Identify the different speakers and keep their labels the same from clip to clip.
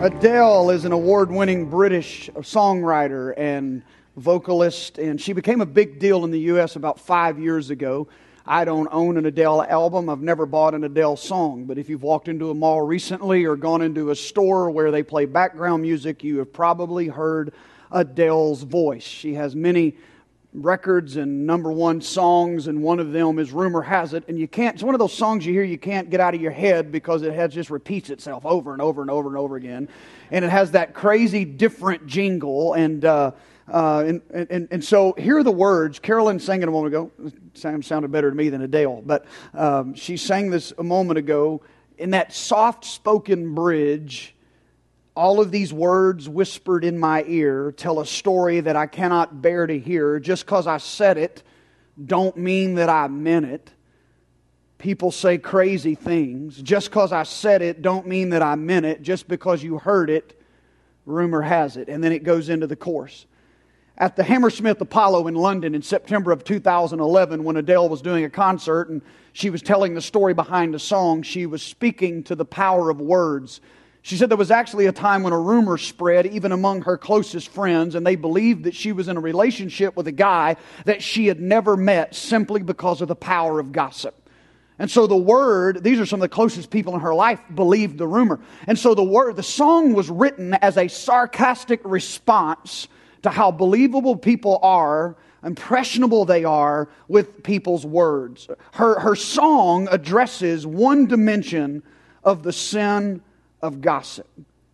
Speaker 1: Adele is an award winning British songwriter and vocalist, and she became a big deal in the U.S. about five years ago. I don't own an Adele album. I've never bought an Adele song, but if you've walked into a mall recently or gone into a store where they play background music, you have probably heard Adele's voice. She has many records and number one songs, and one of them is Rumor Has It. And you can't, it's one of those songs you hear you can't get out of your head because it has, just repeats itself over and over and over and over again. And it has that crazy different jingle. And, uh, uh, and, and, and so here are the words. Carolyn sang it a moment ago. Sam sounded better to me than Adele, but um, she sang this a moment ago in that soft spoken bridge all of these words whispered in my ear tell a story that I cannot bear to hear. Just because I said it, don't mean that I meant it. People say crazy things. Just because I said it, don't mean that I meant it. Just because you heard it, rumor has it. And then it goes into the course. At the Hammersmith Apollo in London in September of 2011, when Adele was doing a concert and she was telling the story behind the song, she was speaking to the power of words she said there was actually a time when a rumor spread, even among her closest friends, and they believed that she was in a relationship with a guy that she had never met simply because of the power of gossip. And so the word, these are some of the closest people in her life, believed the rumor. And so the word, the song was written as a sarcastic response to how believable people are, impressionable they are with people's words. Her, her song addresses one dimension of the sin of gossip.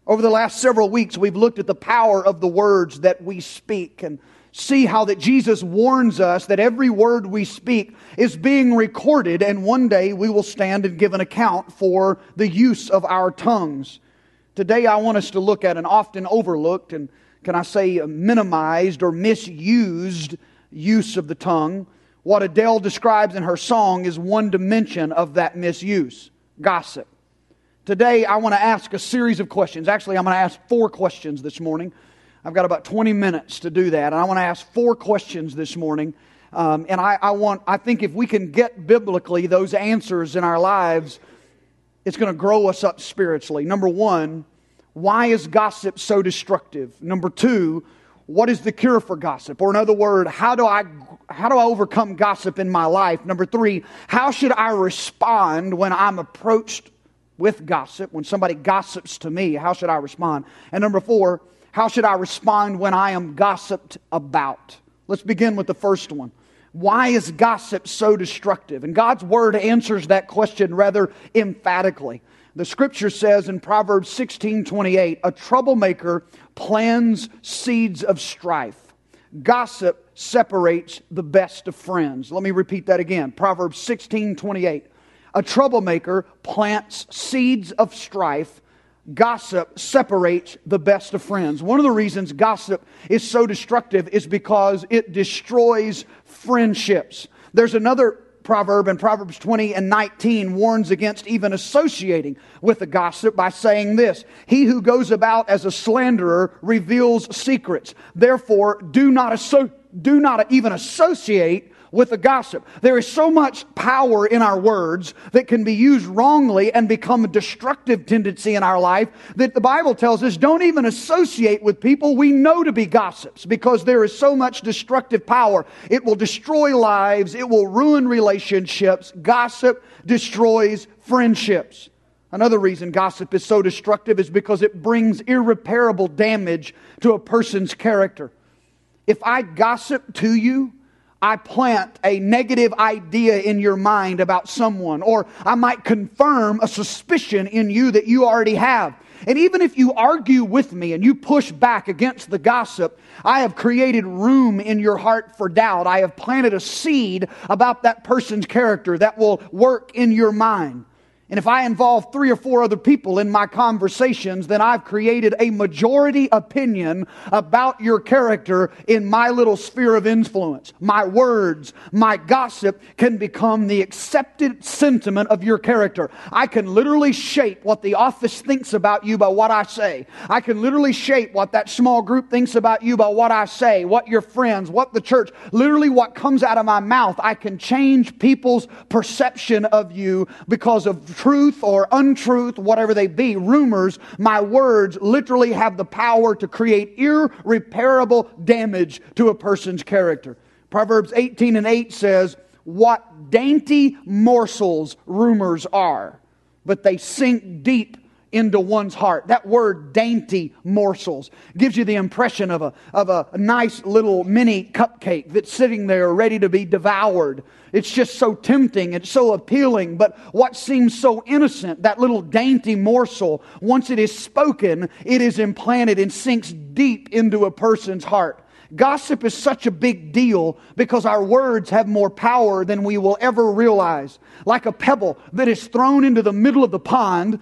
Speaker 1: Over the last several weeks, we've looked at the power of the words that we speak and see how that Jesus warns us that every word we speak is being recorded and one day we will stand and give an account for the use of our tongues. Today I want us to look at an often overlooked and can I say minimized or misused use of the tongue. What Adele describes in her song is one dimension of that misuse gossip. Today, I want to ask a series of questions. Actually, I'm going to ask four questions this morning. I've got about 20 minutes to do that, and I want to ask four questions this morning. Um, and I, I want, I think if we can get biblically those answers in our lives, it's going to grow us up spiritually. Number one, why is gossip so destructive? Number two, what is the cure for gossip? Or in other words, how do I how do I overcome gossip in my life? Number three, how should I respond when I'm approached with gossip, when somebody gossips to me, how should I respond? And number four, how should I respond when I am gossiped about? Let's begin with the first one. Why is gossip so destructive? And God's word answers that question rather emphatically. The scripture says in Proverbs 16 28, a troublemaker plans seeds of strife. Gossip separates the best of friends. Let me repeat that again. Proverbs 16 28. A troublemaker plants seeds of strife. Gossip separates the best of friends. One of the reasons gossip is so destructive is because it destroys friendships. There's another proverb in Proverbs 20 and 19 warns against even associating with a gossip by saying this He who goes about as a slanderer reveals secrets. Therefore, do not, asso- do not even associate with a gossip. There is so much power in our words that can be used wrongly and become a destructive tendency in our life that the Bible tells us don't even associate with people we know to be gossips because there is so much destructive power. It will destroy lives, it will ruin relationships. Gossip destroys friendships. Another reason gossip is so destructive is because it brings irreparable damage to a person's character. If I gossip to you, I plant a negative idea in your mind about someone, or I might confirm a suspicion in you that you already have. And even if you argue with me and you push back against the gossip, I have created room in your heart for doubt. I have planted a seed about that person's character that will work in your mind. And if I involve three or four other people in my conversations, then I've created a majority opinion about your character in my little sphere of influence. My words, my gossip can become the accepted sentiment of your character. I can literally shape what the office thinks about you by what I say. I can literally shape what that small group thinks about you by what I say, what your friends, what the church, literally what comes out of my mouth. I can change people's perception of you because of truth or untruth, whatever they be, rumors, my words literally have the power to create irreparable damage to a person's character. Proverbs 18 and 8 says, What dainty morsels rumors are, but they sink deep into one's heart. That word dainty morsels gives you the impression of a, of a nice little mini cupcake that's sitting there ready to be devoured. It's just so tempting. It's so appealing. But what seems so innocent, that little dainty morsel, once it is spoken, it is implanted and sinks deep into a person's heart. Gossip is such a big deal because our words have more power than we will ever realize. Like a pebble that is thrown into the middle of the pond,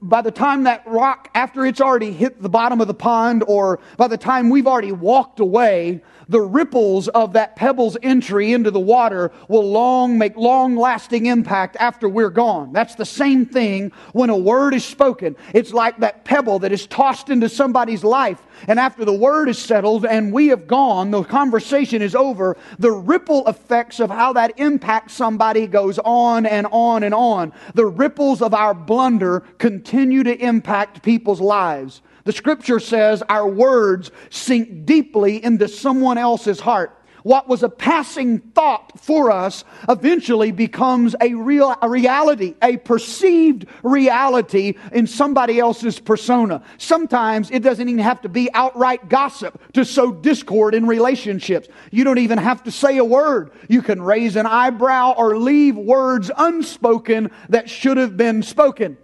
Speaker 1: by the time that rock, after it's already hit the bottom of the pond, or by the time we've already walked away, the ripples of that pebble's entry into the water will long make long lasting impact after we're gone. That's the same thing when a word is spoken. It's like that pebble that is tossed into somebody's life. And after the word is settled and we have gone, the conversation is over, the ripple effects of how that impacts somebody goes on and on and on. The ripples of our blunder continue to impact people's lives. The scripture says our words sink deeply into someone else's heart. What was a passing thought for us eventually becomes a real a reality, a perceived reality in somebody else's persona. Sometimes it doesn't even have to be outright gossip to sow discord in relationships. You don't even have to say a word. You can raise an eyebrow or leave words unspoken that should have been spoken.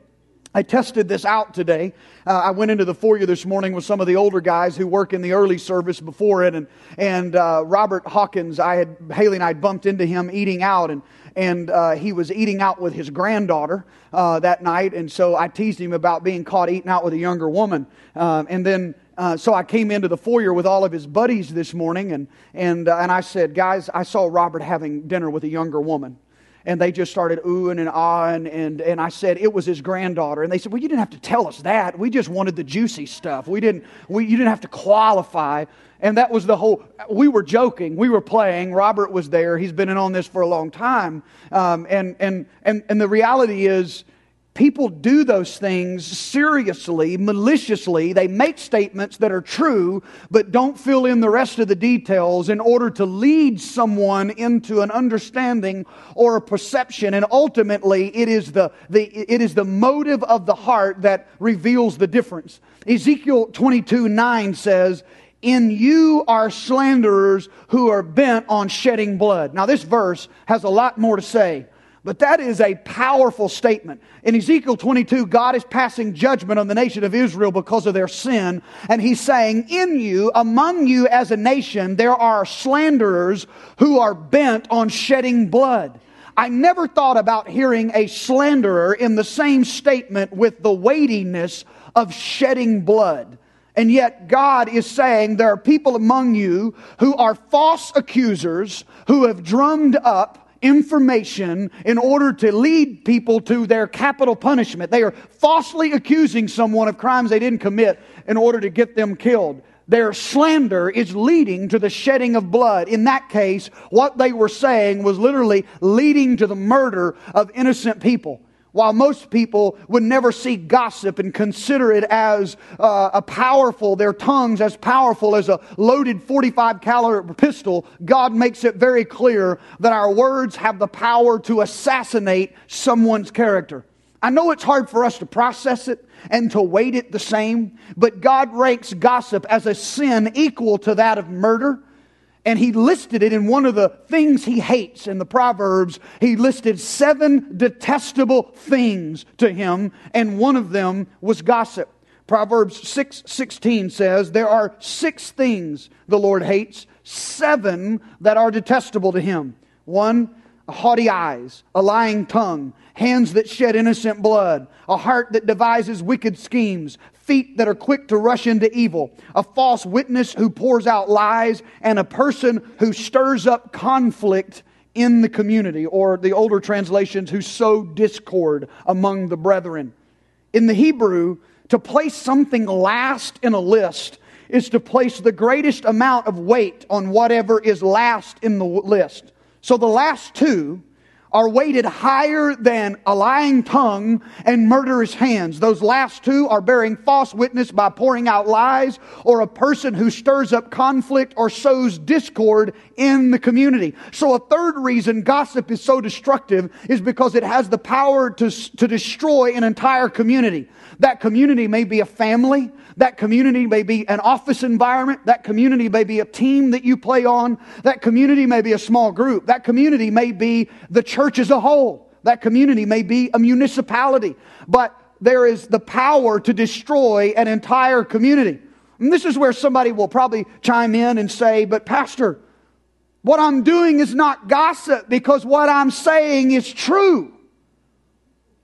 Speaker 1: I tested this out today. Uh, I went into the foyer this morning with some of the older guys who work in the early service before it, and and uh, Robert Hawkins. I had Haley and I bumped into him eating out, and and uh, he was eating out with his granddaughter uh, that night, and so I teased him about being caught eating out with a younger woman, um, and then. Uh, so I came into the foyer with all of his buddies this morning, and and uh, and I said, guys, I saw Robert having dinner with a younger woman and they just started oohing and ahhing. And, and I said it was his granddaughter. And they said, Well, you didn't have to tell us that. We just wanted the juicy stuff. We didn't, we, you didn't have to qualify. And that was the whole, we were joking. We were playing. Robert was there. He's been in on this for a long time. Um, and, and, and, and the reality is, people do those things seriously, maliciously. They make statements that are true, but don't fill in the rest of the details in order to lead someone into an understanding or a perception. And ultimately, it is the, the, it is the motive of the heart that reveals the difference. Ezekiel 22 9 says, in you are slanderers who are bent on shedding blood. Now, this verse has a lot more to say. But that is a powerful statement. In Ezekiel 22, God is passing judgment on the nation of Israel because of their sin. And He's saying, In you, among you as a nation, there are slanderers who are bent on shedding blood. I never thought about hearing a slanderer in the same statement with the weightiness of shedding blood. And yet, God is saying there are people among you who are false accusers who have drummed up information in order to lead people to their capital punishment. They are falsely accusing someone of crimes they didn't commit in order to get them killed. Their slander is leading to the shedding of blood. In that case, what they were saying was literally leading to the murder of innocent people. While most people would never see gossip and consider it as uh, a powerful, their tongues as powerful as a loaded 45 caliber pistol, God makes it very clear that our words have the power to assassinate someone's character. I know it's hard for us to process it and to weight it the same, but God ranks gossip as a sin equal to that of murder and he listed it in one of the things he hates in the Proverbs. He listed seven detestable things to him, and one of them was gossip. Proverbs 6 16 says, There are six things the Lord hates, seven that are detestable to him. One, haughty eyes, a lying tongue, hands that shed innocent blood, a heart that devises wicked schemes, feet that are quick to rush into evil, a false witness who pours out lies, and a person who stirs up conflict in the community, or the older translations, who sow discord among the brethren. In the Hebrew, to place something last in a list is to place the greatest amount of weight on whatever is last in the list. So the last two are weighted higher than a lying tongue and murderous hands. Those last two are bearing false witness by pouring out lies or a person who stirs up conflict or sows discord in the community. So a third reason gossip is so destructive is because it has the power to, to destroy an entire community. That community may be a family. That community may be an office environment. That community may be a team that you play on. That community may be a small group. That community may be the church as a whole. That community may be a municipality. But there is the power to destroy an entire community. And this is where somebody will probably chime in and say, But, Pastor, what I'm doing is not gossip because what I'm saying is true.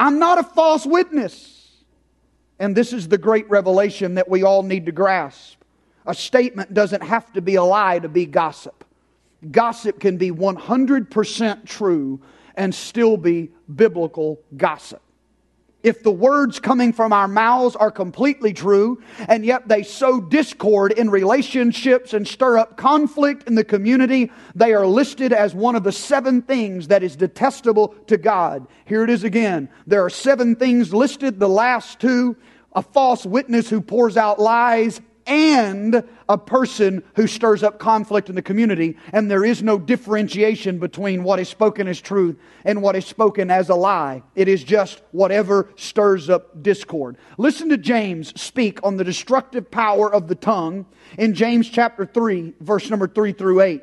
Speaker 1: I'm not a false witness. And this is the great revelation that we all need to grasp. A statement doesn't have to be a lie to be gossip. Gossip can be 100% true and still be biblical gossip if the words coming from our mouths are completely true, and yet they sow discord in relationships and stir up conflict in the community, they are listed as one of the seven things that is detestable to God. Here it is again. There are seven things listed, the last two a false witness who pours out lies and a person who stirs up conflict in the community, and there is no differentiation between what is spoken as truth and what is spoken as a lie. It is just whatever stirs up discord. Listen to James speak on the destructive power of the tongue in James chapter 3, verse number 3 through 8.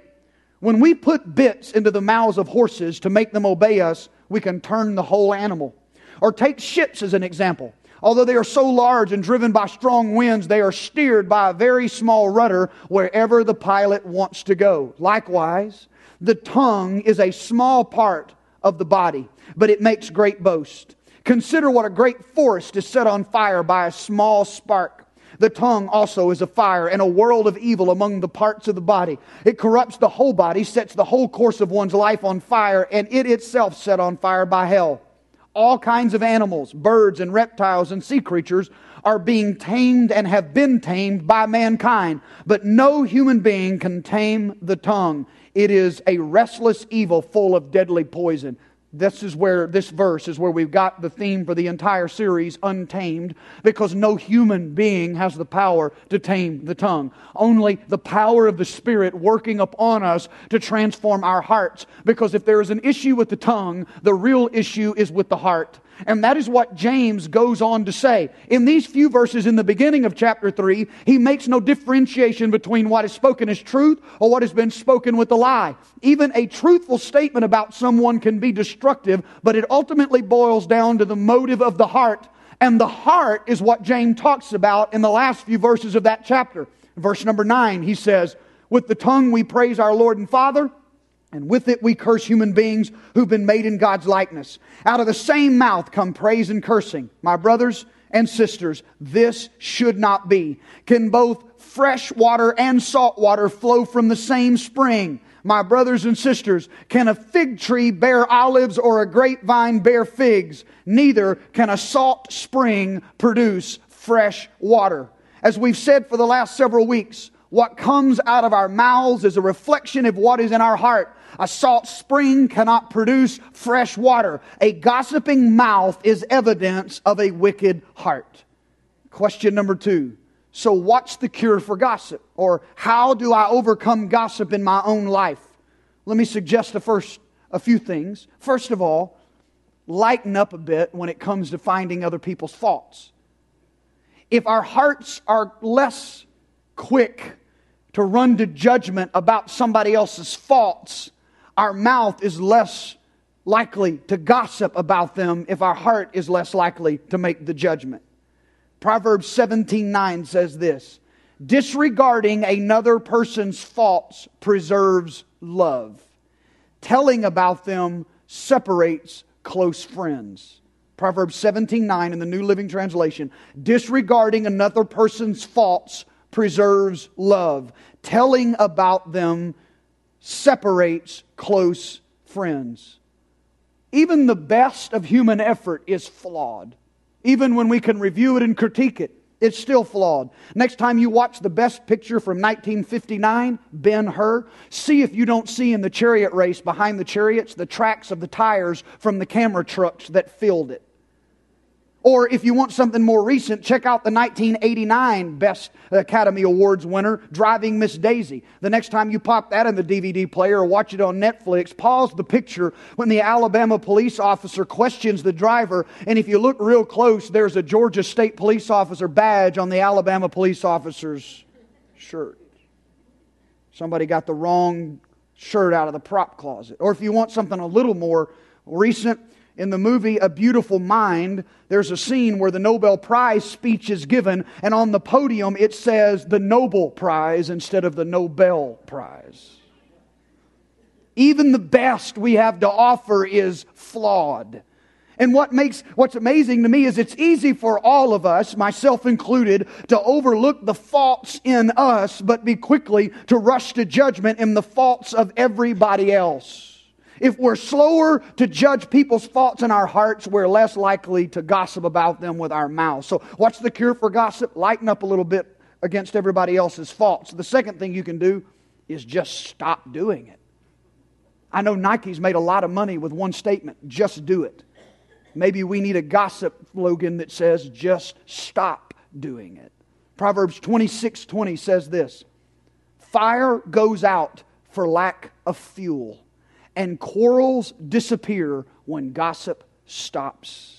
Speaker 1: When we put bits into the mouths of horses to make them obey us, we can turn the whole animal. Or take ships as an example. Although they are so large and driven by strong winds, they are steered by a very small rudder wherever the pilot wants to go. Likewise, the tongue is a small part of the body, but it makes great boast. Consider what a great forest is set on fire by a small spark. The tongue also is a fire and a world of evil among the parts of the body. It corrupts the whole body, sets the whole course of one's life on fire, and it itself set on fire by hell. All kinds of animals, birds and reptiles and sea creatures are being tamed and have been tamed by mankind. But no human being can tame the tongue. It is a restless evil full of deadly poison. This is where this verse is where we've got the theme for the entire series, Untamed, because no human being has the power to tame the tongue. Only the power of the Spirit working upon us to transform our hearts. Because if there is an issue with the tongue, the real issue is with the heart. And that is what James goes on to say. In these few verses in the beginning of chapter 3, he makes no differentiation between what is spoken as truth or what has been spoken with a lie. Even a truthful statement about someone can be destructive, but it ultimately boils down to the motive of the heart. And the heart is what James talks about in the last few verses of that chapter. Verse number 9, he says, With the tongue we praise our Lord and Father and with it we curse human beings who've been made in God's likeness. Out of the same mouth come praise and cursing. My brothers and sisters, this should not be. Can both fresh water and salt water flow from the same spring? My brothers and sisters, can a fig tree bear olives or a grapevine bear figs? Neither can a salt spring produce fresh water. As we've said for the last several weeks, what comes out of our mouths is a reflection of what is in our heart. A salt spring cannot produce fresh water. A gossiping mouth is evidence of a wicked heart. Question number two. So, what's the cure for gossip? Or how do I overcome gossip in my own life? Let me suggest the first, a few things. First of all, lighten up a bit when it comes to finding other people's faults. If our hearts are less quick to run to judgment about somebody else's faults, our mouth is less likely to gossip about them if our heart is less likely to make the judgment. Proverbs 17:9 says this, disregarding another person's faults preserves love. Telling about them separates close friends. Proverbs 17:9 in the New Living Translation, disregarding another person's faults preserves love. Telling about them separates close friends. Even the best of human effort is flawed. Even when we can review it and critique it, It's still flawed. Next time you watch the best picture from 1959, Ben Hur, see if you don't see in the chariot race behind the chariots the tracks of the tires from the camera trucks that filled it. Or if you want something more recent, check out the 1989 Best Academy Awards winner, Driving Miss Daisy. The next time you pop that in the DVD player or watch it on Netflix, pause the picture when the Alabama police officer questions the driver, and if you look real close, there's a Georgia State police officer badge on the Alabama police officer's shirt. Somebody got the wrong shirt out of the prop closet. Or if you want something a little more recent, in the movie A Beautiful Mind, there's a scene where the Noble Prize speech is given, and on the podium it says the Nobel Prize instead of the Nobel Prize. Even the best we have to offer is flawed. And what makes what's amazing to me is it's easy for all of us, myself included, to overlook the faults in us, but be quickly to rush to judgment in the faults of everybody else. If we're slower to judge people's faults in our hearts, we're less likely to gossip about them with our mouths. So, what's the cure for gossip? Lighten up a little bit against everybody else's faults. The second thing you can do is just stop doing it. I know Nike's made a lot of money with one statement just do it. Maybe we need a gossip slogan that says just stop doing it. Proverbs 26 20 says this Fire goes out for lack of fuel and quarrels disappear when gossip stops.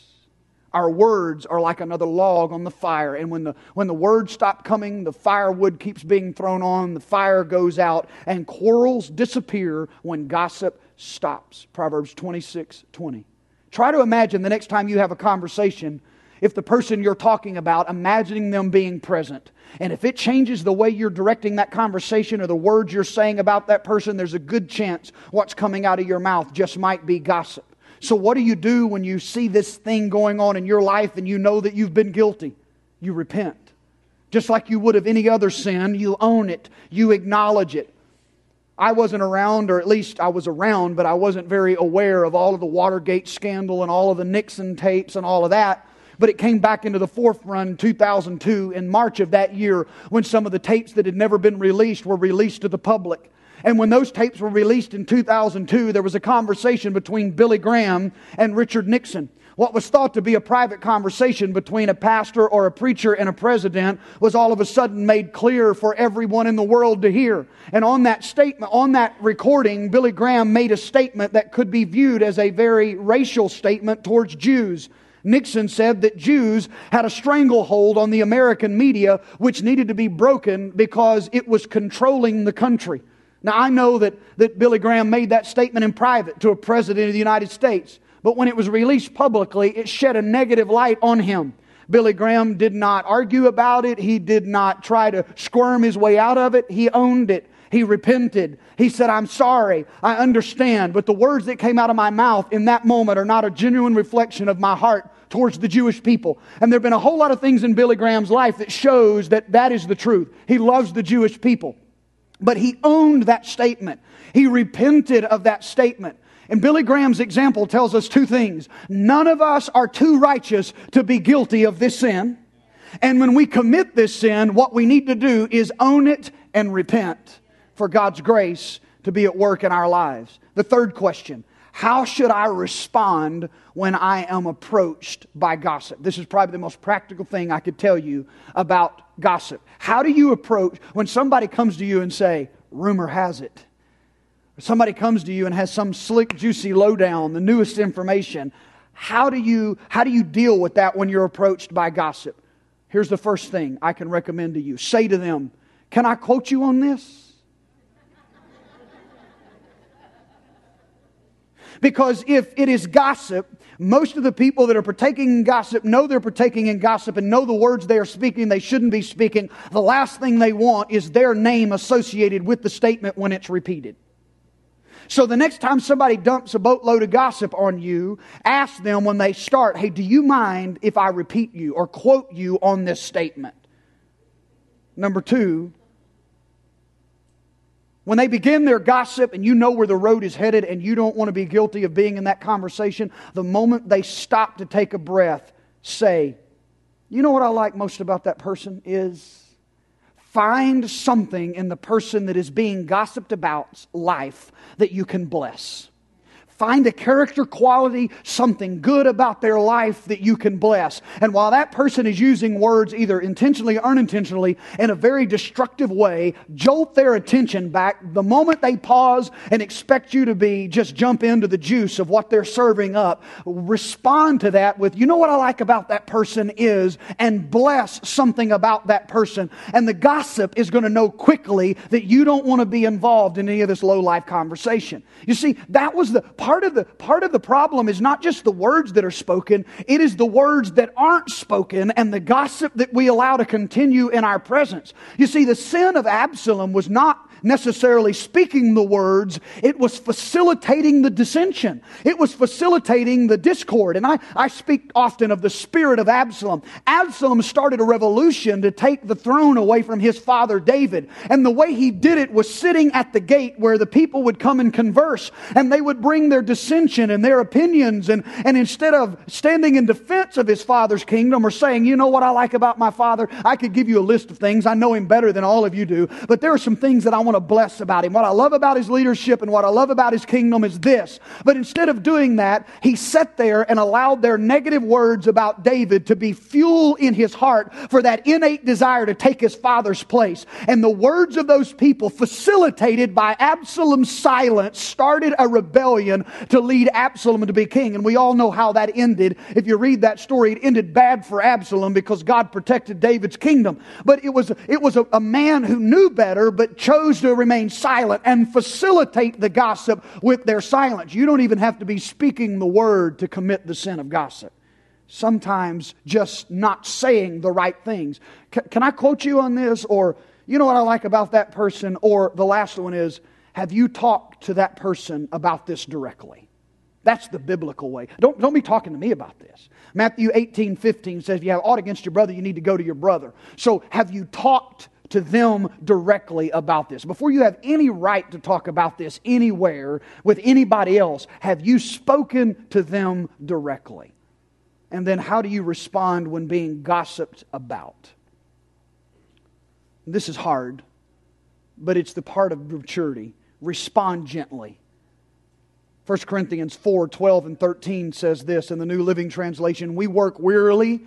Speaker 1: Our words are like another log on the fire, and when the, when the words stop coming, the firewood keeps being thrown on, the fire goes out, and quarrels disappear when gossip stops. Proverbs 26 20. Try to imagine the next time you have a conversation if the person you're talking about, imagining them being present. And if it changes the way you're directing that conversation or the words you're saying about that person, there's a good chance what's coming out of your mouth just might be gossip. So, what do you do when you see this thing going on in your life and you know that you've been guilty? You repent. Just like you would of any other sin, you own it, you acknowledge it. I wasn't around, or at least I was around, but I wasn't very aware of all of the Watergate scandal and all of the Nixon tapes and all of that but it came back into the forefront in 2002 in March of that year when some of the tapes that had never been released were released to the public. And when those tapes were released in 2002, there was a conversation between Billy Graham and Richard Nixon. What was thought to be a private conversation between a pastor or a preacher and a president was all of a sudden made clear for everyone in the world to hear. And on that statement, on that recording, Billy Graham made a statement that could be viewed as a very racial statement towards Jews. Nixon said that Jews had a stranglehold on the American media which needed to be broken because it was controlling the country. Now, I know that, that Billy Graham made that statement in private to a president of the United States, but when it was released publicly, it shed a negative light on him. Billy Graham did not argue about it. He did not try to squirm his way out of it. He owned it. He repented. He said, I'm sorry. I understand. But the words that came out of my mouth in that moment are not a genuine reflection of my heart towards the Jewish people. And there have been a whole lot of things in Billy Graham's life that shows that that is the truth. He loves the Jewish people. But he owned that statement. He repented of that statement. And Billy Graham's example tells us two things. None of us are too righteous to be guilty of this sin. And when we commit this sin, what we need to do is own it and repent for God's grace to be at work in our lives. The third question How should I respond when I am approached by gossip? This is probably the most practical thing I could tell you about gossip. How do you approach when somebody comes to you and say, rumor has it? somebody comes to you and has some slick, juicy lowdown, the newest information. How do you how do you deal with that when you're approached by gossip? Here's the first thing I can recommend to you. Say to them, "Can I quote you on this?" Because if it is gossip, most of the people that are partaking in gossip know they're partaking in gossip and know the words they are speaking they shouldn't be speaking. The last thing they want is their name associated with the statement when it's repeated. So the next time somebody dumps a boatload of gossip on you, ask them when they start, hey, do you mind if I repeat you or quote you on this statement? Number two, when they begin their gossip and you know where the road is headed and you don't want to be guilty of being in that conversation, the moment they stop to take a breath, say, You know what I like most about that person is find something in the person that is being gossiped about's life that you can bless. Find a character quality, something good about their life that you can bless. And while that person is using words either intentionally or unintentionally in a very destructive way, jolt their attention back the moment they pause and expect you to be just jump into the juice of what they're serving up. Respond to that with, you know what I like about that person is, and bless something about that person. And the gossip is going to know quickly that you don't want to be involved in any of this low life conversation. You see, that was the part of the, part of the problem is not just the words that are spoken, it is the words that aren't spoken and the gossip that we allow to continue in our presence. You see, the sin of Absalom was not necessarily speaking the words, it was facilitating the dissension. It was facilitating the discord. And I, I speak often of the spirit of Absalom. Absalom started a revolution to take the throne away from his father David. And the way he did it was sitting at the gate where the people would come and converse and they would bring their dissension and their opinions. And, and instead of standing in defense of his father's kingdom or saying, you know what I like about my father, I could give you a list of things. I know him better than all of you do. But there are some things that I want want to bless about him. What I love about his leadership and what I love about his kingdom is this. But instead of doing that, he sat there and allowed their negative words about David to be fuel in his heart for that innate desire to take his father's place. And the words of those people, facilitated by Absalom's silence, started a rebellion to lead Absalom to be king. And we all know how that ended. If you read that story, it ended bad for Absalom because God protected David's kingdom. But it was, it was a, a man who knew better but chose to remain silent and facilitate the gossip with their silence. You don't even have to be speaking the word to commit the sin of gossip. Sometimes just not saying the right things. C- can I quote you on this? Or, you know what I like about that person? Or the last one is, have you talked to that person about this directly? That's the biblical way. Don't, don't be talking to me about this. Matthew 18, 15 says, if you have aught against your brother, you need to go to your brother. So have you talked to them directly about this. Before you have any right to talk about this anywhere with anybody else, have you spoken to them directly? And then how do you respond when being gossiped about? This is hard, but it's the part of maturity. Respond gently. 1 Corinthians 4 12 and 13 says this in the New Living Translation We work wearily,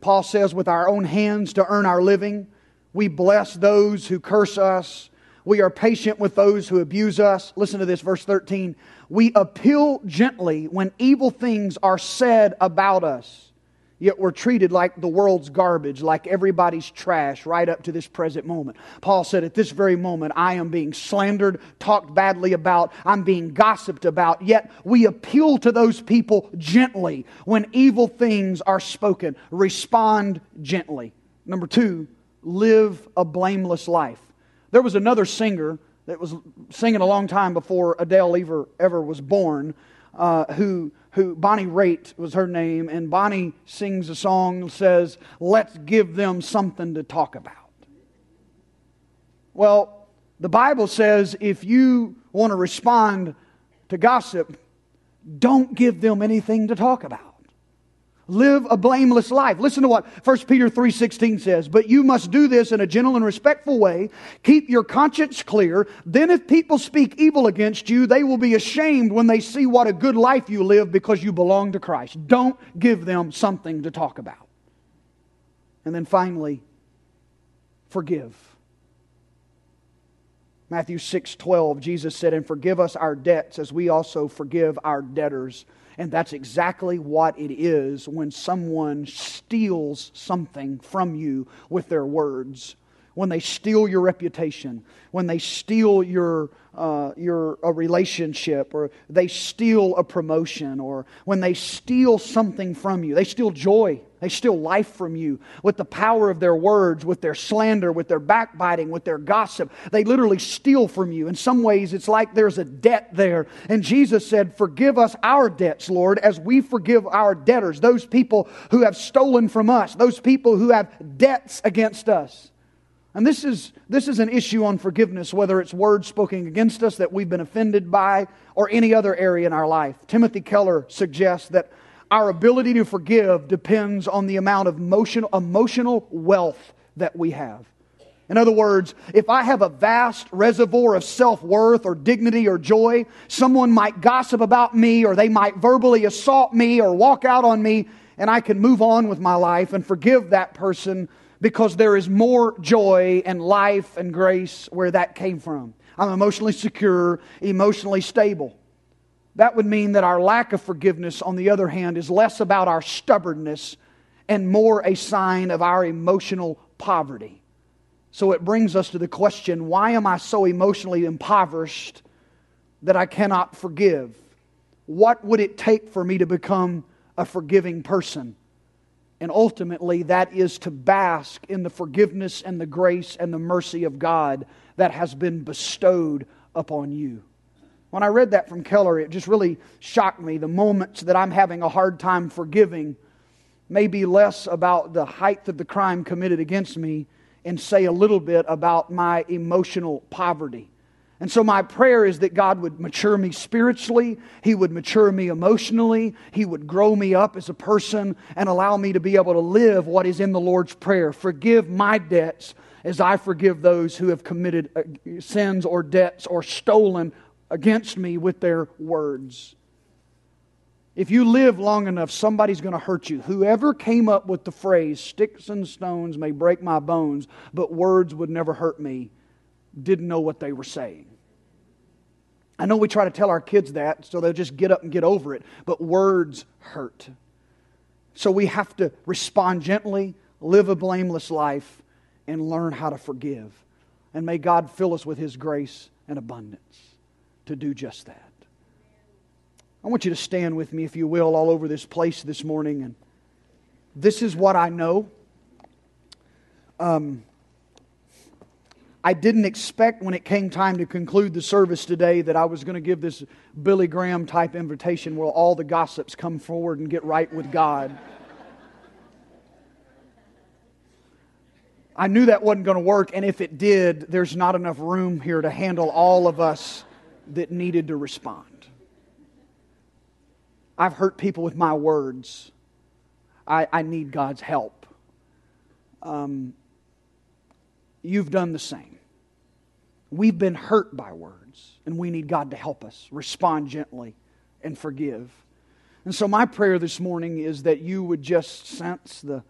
Speaker 1: Paul says, with our own hands to earn our living. We bless those who curse us. We are patient with those who abuse us. Listen to this, verse 13. We appeal gently when evil things are said about us, yet we're treated like the world's garbage, like everybody's trash, right up to this present moment. Paul said, At this very moment, I am being slandered, talked badly about, I'm being gossiped about, yet we appeal to those people gently when evil things are spoken. Respond gently. Number two, live a blameless life. There was another singer that was singing a long time before Adele ever, ever was born, uh, who, who, Bonnie Raitt was her name, and Bonnie sings a song says, Let's give them something to talk about. Well, the Bible says if you want to respond to gossip, don't give them anything to talk about. Live a blameless life. Listen to what 1 Peter 3:16 says, "But you must do this in a gentle and respectful way. Keep your conscience clear. Then if people speak evil against you, they will be ashamed when they see what a good life you live because you belong to Christ." Don't give them something to talk about. And then finally, forgive. Matthew 6:12 Jesus said, "And forgive us our debts as we also forgive our debtors." And that's exactly what it is when someone steals something from you with their words. When they steal your reputation, when they steal your, uh, your a relationship, or they steal a promotion, or when they steal something from you, they steal joy they steal life from you with the power of their words, with their slander, with their backbiting, with their gossip. They literally steal from you. In some ways, it's like there's a debt there. And Jesus said, Forgive us our debts, Lord, as we forgive our debtors, those people who have stolen from us, those people who have debts against us. And this is, this is an issue on forgiveness, whether it's words spoken against us that we've been offended by or any other area in our life. Timothy Keller suggests that our ability to forgive depends on the amount of emotional, emotional wealth that we have. In other words, if I have a vast reservoir of self worth or dignity or joy, someone might gossip about me or they might verbally assault me or walk out on me, and I can move on with my life and forgive that person because there is more joy and life and grace where that came from. I'm emotionally secure, emotionally stable. That would mean that our lack of forgiveness, on the other hand, is less about our stubbornness and more a sign of our emotional poverty. So it brings us to the question why am I so emotionally impoverished that I cannot forgive? What would it take for me to become a forgiving person? And ultimately, that is to bask in the forgiveness and the grace and the mercy of God that has been bestowed upon you. When I read that from Keller, it just really shocked me. The moments that I'm having a hard time forgiving may be less about the height of the crime committed against me and say a little bit about my emotional poverty. And so, my prayer is that God would mature me spiritually, He would mature me emotionally, He would grow me up as a person, and allow me to be able to live what is in the Lord's Prayer. Forgive my debts as I forgive those who have committed uh, sins or debts or stolen against me with their words. If you live long enough, somebody's going to hurt you. Whoever came up with the phrase, sticks and stones may break my bones, but words would never hurt me, didn't know what they were saying. I know we try to tell our kids that so they'll just get up and get over it, but words hurt. So we have to respond gently, live a blameless life, and learn how to forgive. And may God fill us with His grace and abundance to do just that. I want you to stand with me, if you will, all over this place this morning. And this is what I know. Um, I didn't expect when it came time to conclude the service today that I was going to give this Billy Graham type invitation where all the gossips come forward and get right with God. I knew that wasn't going to work, and if it did, there's not enough room here to handle all of us that needed to respond. I've hurt people with my words. I, I need God's help. Um, you've done the same. We've been hurt by words, and we need God to help us respond gently and forgive. And so, my prayer this morning is that you would just sense the,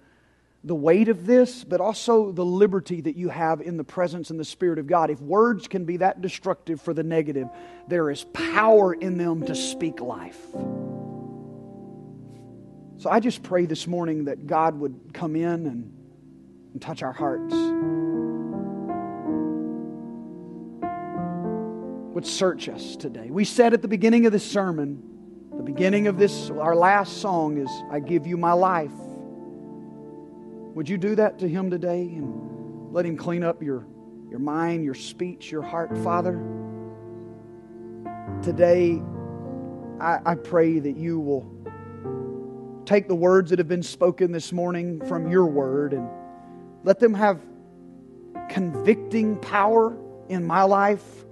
Speaker 1: the weight of this, but also the liberty that you have in the presence and the Spirit of God. If words can be that destructive for the negative, there is power in them to speak life. So I just pray this morning that God would come in and, and touch our hearts, would search us today. We said at the beginning of this sermon, the beginning of this, our last song is, I give you my life. Would you do that to Him today and let Him clean up your, your mind, your speech, your heart, Father? Today, I, I pray that you will take the words that have been spoken this morning from your word and let them have convicting power in my life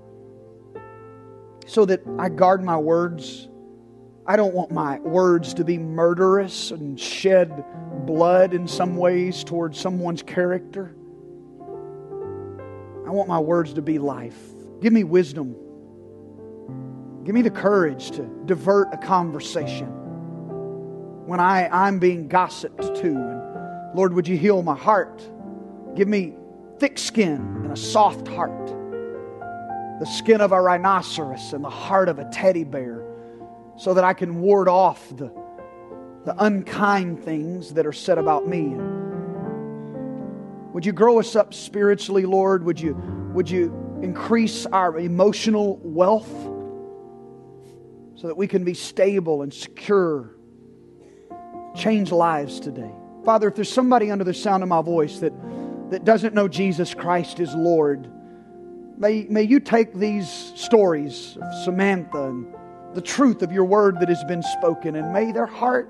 Speaker 1: so that I guard my words. I don't want my words to be murderous and shed blood in some ways towards someone's character. I want my words to be life. Give me wisdom. Give me the courage to divert a conversation when I, I'm being gossiped to. And Lord, would you heal my heart? Give me thick skin and a soft heart. The skin of a rhinoceros and the heart of a teddy bear, so that I can ward off the, the unkind things that are said about me. Would you grow us up spiritually, Lord? Would you, would you increase our emotional wealth so that we can be stable and secure change lives today. Father, if there's somebody under the sound of my voice that, that doesn't know Jesus Christ is Lord, may, may you take these stories of Samantha and the truth of your word that has been spoken, and may their heart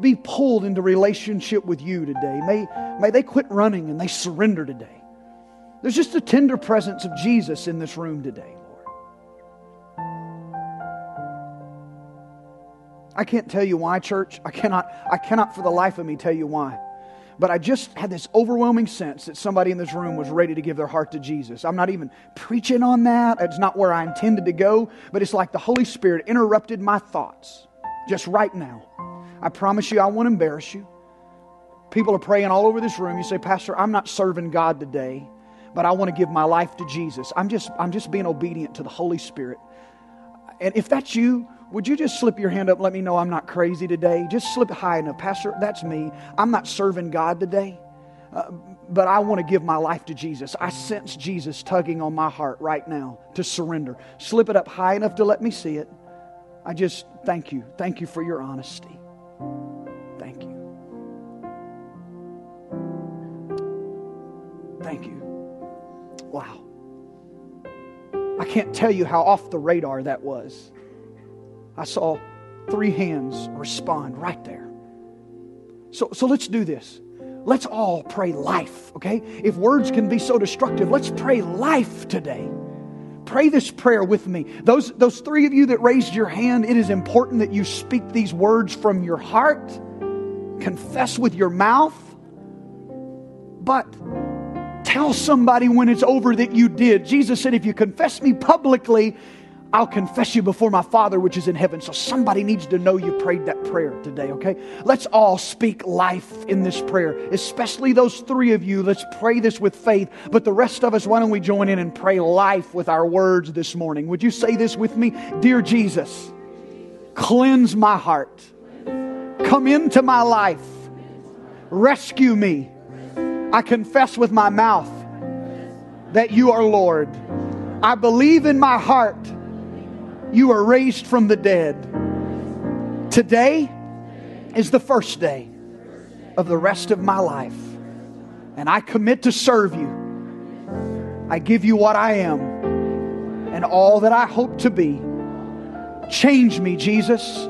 Speaker 1: be pulled into relationship with you today. May, may they quit running and they surrender today. There's just a tender presence of Jesus in this room today, Lord. I can't tell you why, church. I cannot, I cannot for the life of me tell you why. But I just had this overwhelming sense that somebody in this room was ready to give their heart to Jesus. I'm not even preaching on that. It's not where I intended to go, but it's like the Holy Spirit interrupted my thoughts just right now. I promise you, I won't embarrass you. People are praying all over this room. You say, Pastor, I'm not serving God today, but I want to give my life to Jesus. I'm just, I'm just being obedient to the Holy Spirit. And if that's you, would you just slip your hand up let me know I'm not crazy today? Just slip it high enough. Pastor, that's me. I'm not serving God today, uh, but I want to give my life to Jesus. I sense Jesus tugging on my heart right now to surrender. Slip it up high enough to let me see it. I just thank you. Thank you for your honesty. Thank you. Thank you. Wow. I can't tell you how off the radar that was. I saw three hands respond right there. So, so let's do this. Let's all pray life, okay? If words can be so destructive, let's pray life today. Pray this prayer with me. Those, those three of you that raised your hand, it is important that you speak these words from your heart, confess with your mouth, but tell somebody when it's over that you did. Jesus said, If you confess me publicly, I'll confess you before my Father which is in heaven. So somebody needs to know you prayed that prayer today, okay? Let's all speak life in this prayer, especially those three of you. Let's pray this with faith. But the rest of us, why don't we join in and pray life with our words this morning? Would you say this with me? Dear Jesus, cleanse my heart, come into my life, rescue me. I confess with my mouth that you are Lord. I believe in my heart you are raised from the dead. Today is the first day of the rest of my life. And I commit to serve you. I give you what I am and all that I hope to be. Change me, Jesus,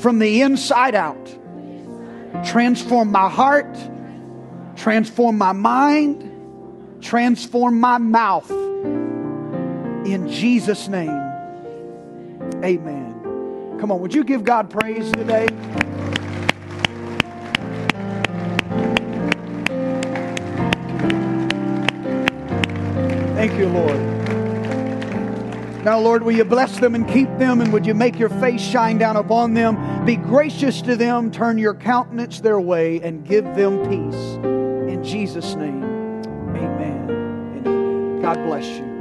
Speaker 1: from the inside out. Transform my heart, transform my mind, transform my mouth. In Jesus' name. Amen. Come on, would you give God praise today? Thank you, Lord. Now, Lord, will you bless them and keep them, and would you make your face shine down upon them? Be gracious to them, turn your countenance their way, and give them peace. In Jesus' name, amen. And God bless you.